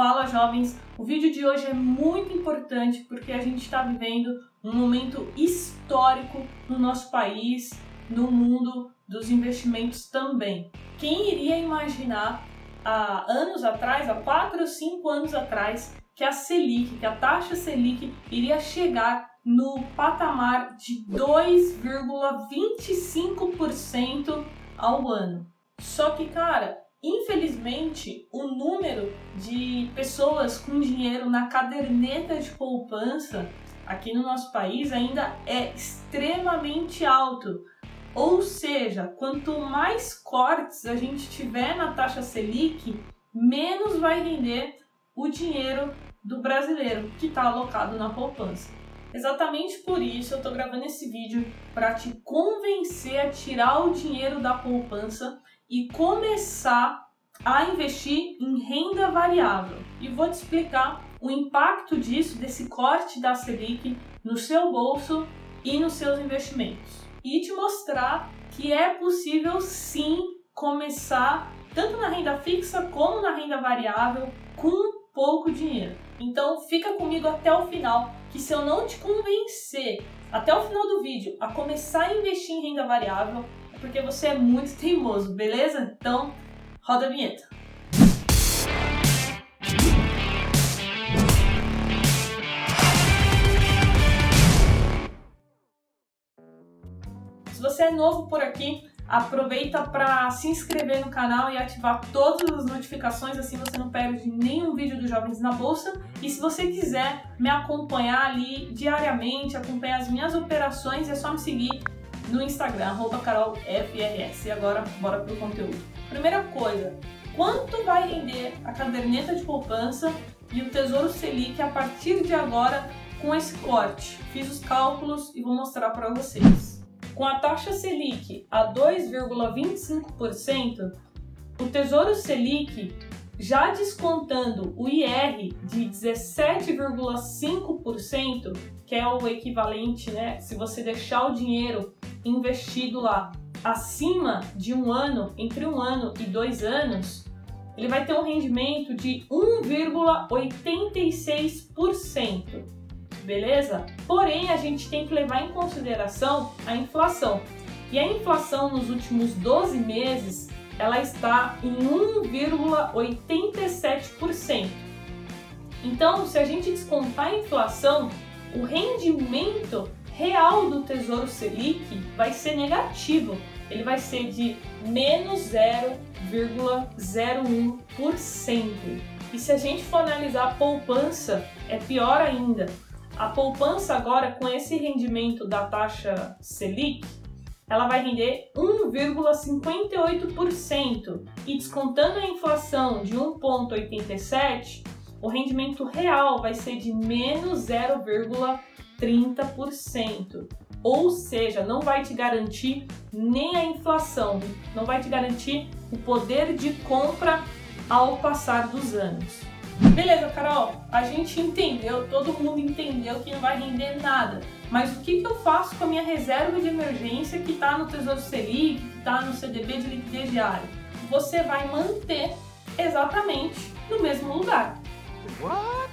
Fala jovens! O vídeo de hoje é muito importante porque a gente está vivendo um momento histórico no nosso país, no mundo dos investimentos também. Quem iria imaginar há anos atrás, há 4 ou 5 anos atrás, que a Selic, que a taxa Selic iria chegar no patamar de 2,25% ao ano. Só que, cara, Infelizmente, o número de pessoas com dinheiro na caderneta de poupança aqui no nosso país ainda é extremamente alto. Ou seja, quanto mais cortes a gente tiver na taxa Selic, menos vai render o dinheiro do brasileiro que está alocado na poupança. Exatamente por isso eu estou gravando esse vídeo para te convencer a tirar o dinheiro da poupança e começar a investir em renda variável. E vou te explicar o impacto disso, desse corte da Selic no seu bolso e nos seus investimentos. E te mostrar que é possível sim começar tanto na renda fixa como na renda variável com pouco dinheiro. Então fica comigo até o final, que se eu não te convencer até o final do vídeo a começar a investir em renda variável, porque você é muito teimoso, beleza? Então, roda a vinheta. Se você é novo por aqui, aproveita para se inscrever no canal e ativar todas as notificações, assim você não perde nenhum vídeo dos Jovens na Bolsa. E se você quiser me acompanhar ali diariamente, acompanhar as minhas operações, é só me seguir no Instagram, carolfrs. E agora, bora pro conteúdo. Primeira coisa, quanto vai render a caderneta de poupança e o Tesouro Selic a partir de agora com esse corte? Fiz os cálculos e vou mostrar para vocês. Com a taxa Selic a 2,25%, o Tesouro Selic já descontando o IR de 17,5%, que é o equivalente, né? Se você deixar o dinheiro investido lá acima de um ano, entre um ano e dois anos, ele vai ter um rendimento de 1,86%. Beleza? Porém, a gente tem que levar em consideração a inflação. E a inflação nos últimos 12 meses, ela está em 1,87%. Então, se a gente descontar a inflação, o rendimento real do Tesouro Selic vai ser negativo. Ele vai ser de menos 0,01%. E se a gente for analisar a poupança, é pior ainda. A poupança agora, com esse rendimento da taxa Selic, ela vai render 1,58% e descontando a inflação de 1,87, o rendimento real vai ser de menos 0,30%. Ou seja, não vai te garantir nem a inflação, não vai te garantir o poder de compra ao passar dos anos. Beleza, Carol, a gente entendeu, todo mundo entendeu que não vai render nada. Mas o que, que eu faço com a minha reserva de emergência que está no Tesouro Selic, que está no CDB de liquidez diária? Você vai manter exatamente no mesmo lugar. What?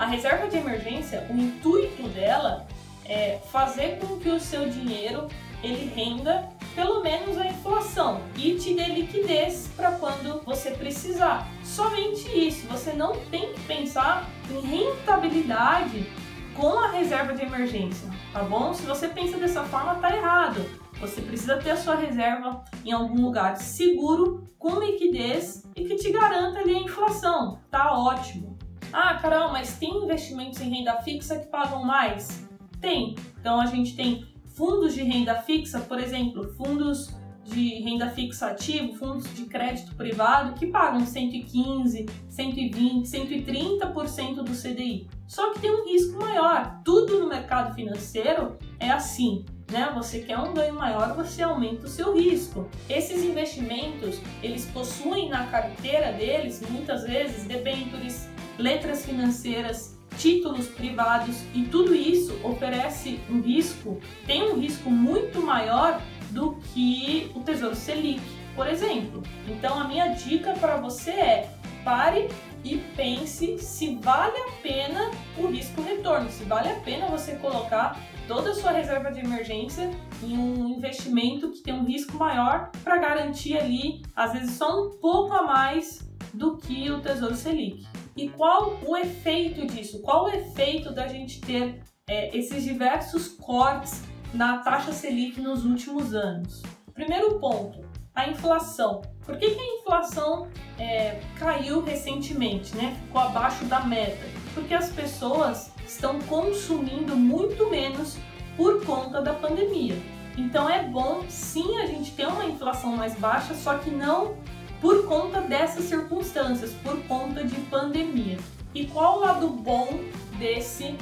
A reserva de emergência, o intuito dela é fazer com que o seu dinheiro ele renda pelo menos a inflação e te dê liquidez para quando você precisar. Somente isso. Você não tem que pensar em rentabilidade com a reserva de emergência, tá bom? Se você pensa dessa forma, tá errado. Você precisa ter a sua reserva em algum lugar seguro, com liquidez e que te garanta ali a inflação. Tá ótimo. Ah, Carol, mas tem investimentos em renda fixa que pagam mais? Tem. Então a gente tem fundos de renda fixa, por exemplo, fundos de renda fixa ativo, fundos de crédito privado que pagam 115, 120, 130% do CDI. Só que tem um risco maior. Tudo no mercado financeiro é assim, né? Você quer um ganho maior, você aumenta o seu risco. Esses investimentos, eles possuem na carteira deles muitas vezes debêntures, letras financeiras títulos privados e tudo isso oferece um risco, tem um risco muito maior do que o Tesouro Selic, por exemplo. Então a minha dica para você é pare e pense se vale a pena o risco retorno, se vale a pena você colocar toda a sua reserva de emergência em um investimento que tem um risco maior para garantir ali, às vezes só um pouco a mais do que o Tesouro Selic. E qual o efeito disso? Qual o efeito da gente ter é, esses diversos cortes na taxa Selic nos últimos anos? Primeiro ponto, a inflação. Por que, que a inflação é, caiu recentemente, né? Ficou abaixo da meta? Porque as pessoas estão consumindo muito menos por conta da pandemia. Então é bom sim a gente ter uma inflação mais baixa, só que não por conta dessas circunstâncias, por conta de pandemia. E qual o lado bom desse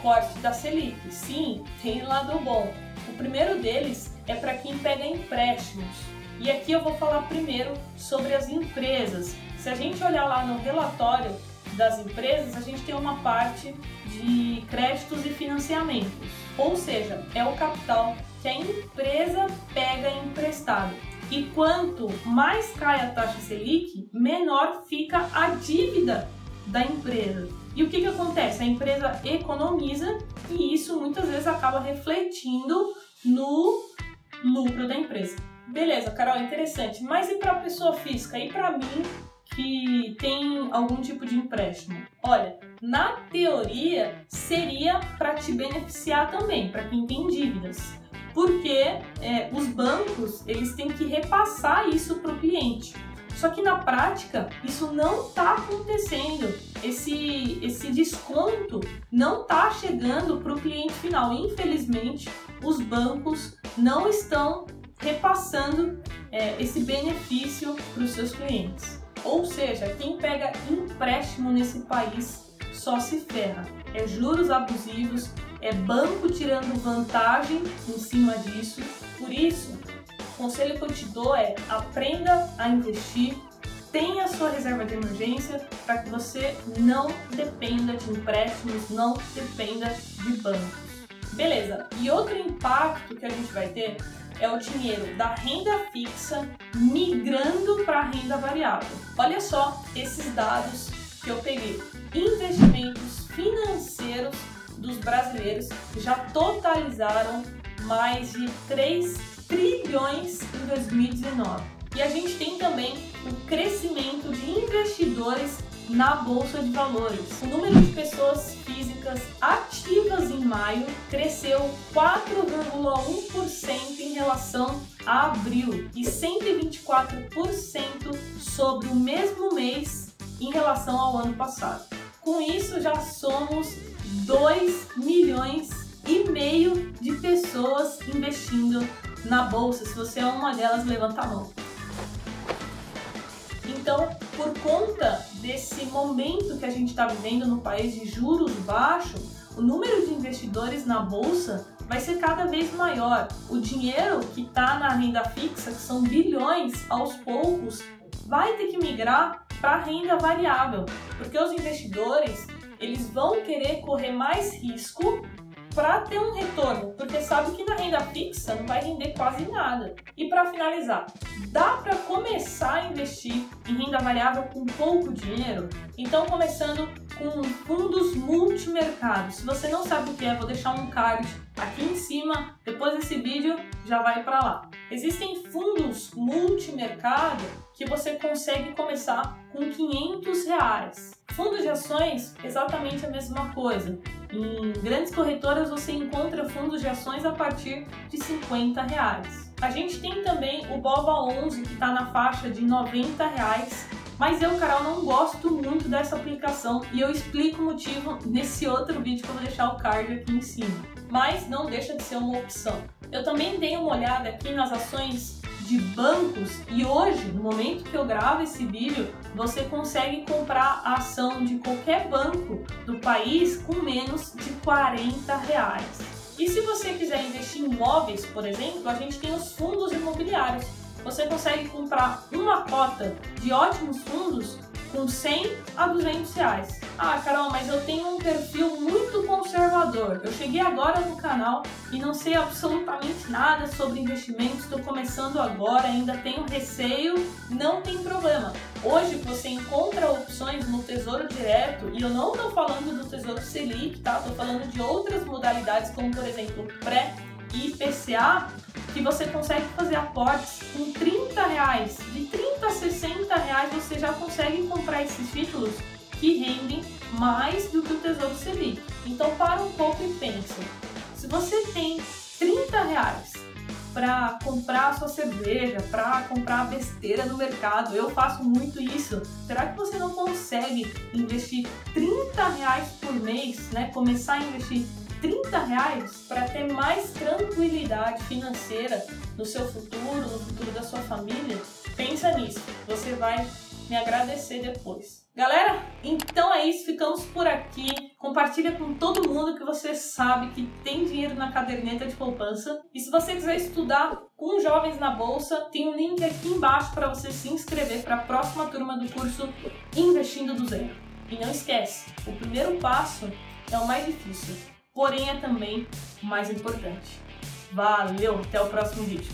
corte da Selic? Sim, tem lado bom. O primeiro deles é para quem pega empréstimos. E aqui eu vou falar primeiro sobre as empresas. Se a gente olhar lá no relatório das empresas, a gente tem uma parte de créditos e financiamentos. Ou seja, é o capital que a empresa pega emprestado. E quanto mais cai a taxa Selic, menor fica a dívida da empresa. E o que, que acontece? A empresa economiza e isso muitas vezes acaba refletindo no lucro da empresa. Beleza, Carol, interessante. Mas e para a pessoa física? E para mim que tem algum tipo de empréstimo? Olha, na teoria seria para te beneficiar também, para quem tem dívidas porque é, os bancos eles têm que repassar isso para o cliente. Só que na prática isso não está acontecendo. Esse, esse desconto não está chegando para o cliente final. Infelizmente, os bancos não estão repassando é, esse benefício para os seus clientes. Ou seja, quem pega empréstimo nesse país só se ferra. É juros abusivos, é banco tirando vantagem em cima disso. Por isso, o conselho que eu te dou é aprenda a investir, tenha sua reserva de emergência para que você não dependa de empréstimos, não dependa de bancos. Beleza, e outro impacto que a gente vai ter é o dinheiro da renda fixa migrando para a renda variável. Olha só esses dados que eu peguei. Investimentos financeiros dos brasileiros já totalizaram mais de 3 trilhões em 2019. E a gente tem também o crescimento de investidores na bolsa de valores. O número de pessoas físicas ativas em maio cresceu 4,1% em relação a abril e 124% sobre o mesmo mês em relação ao ano passado. Com isso, já somos 2 milhões e meio de pessoas investindo na bolsa. Se você é uma delas, levanta a mão. Então, por conta desse momento que a gente está vivendo no país de juros baixos, o número de investidores na bolsa vai ser cada vez maior. O dinheiro que está na renda fixa, que são bilhões, aos poucos, vai ter que migrar para renda variável, porque os investidores eles vão querer correr mais risco para ter um retorno, porque sabe que na renda fixa não vai render quase nada. E para finalizar, dá para começar a investir em renda variável com pouco dinheiro? Então, começando com fundos multimercados. Se você não sabe o que é, vou deixar um card aqui em cima. Depois desse vídeo, já vai para lá. Existem fundos multimercado que você consegue começar com 500 reais. Fundos de ações, exatamente a mesma coisa. Em grandes corretoras você encontra fundos de ações a partir de 50 reais. A gente tem também o BOVA 11 que está na faixa de 90 reais mas eu, Carol, não gosto muito dessa aplicação e eu explico o motivo nesse outro vídeo que eu vou deixar o card aqui em cima. Mas não deixa de ser uma opção. Eu também dei uma olhada aqui nas ações de bancos e hoje, no momento que eu gravo esse vídeo, você consegue comprar a ação de qualquer banco do país com menos de 40 reais. E se você quiser investir em imóveis, por exemplo, a gente tem os fundos imobiliários você consegue comprar uma cota de ótimos fundos com 100 a 200 reais. Ah, Carol, mas eu tenho um perfil muito conservador. Eu cheguei agora no canal e não sei absolutamente nada sobre investimentos. Estou começando agora, ainda tenho receio. Não tem problema. Hoje você encontra opções no Tesouro Direto, e eu não estou falando do Tesouro Selic, tá? Estou falando de outras modalidades, como por exemplo pré e IPCA, que você consegue fazer aportes com 30 reais. De 30 a 60 reais você já consegue comprar esses títulos que rendem mais do que o Tesouro Selic. Então para um pouco e pensa. Se você tem 30 reais para comprar a sua cerveja, para comprar besteira no mercado. Eu faço muito isso. Será que você não consegue investir 30 reais por mês, né? Começar a investir 30 reais para ter mais tranquilidade financeira no seu futuro, no futuro da sua família? Pensa nisso. Você vai me agradecer depois. Galera, então é isso, ficamos por aqui. Compartilha com todo mundo que você sabe que tem dinheiro na caderneta de poupança. E se você quiser estudar com jovens na bolsa, tem um link aqui embaixo para você se inscrever para a próxima turma do curso Investindo do Zero. E não esquece, o primeiro passo é o mais difícil, porém é também mais importante. Valeu, até o próximo vídeo.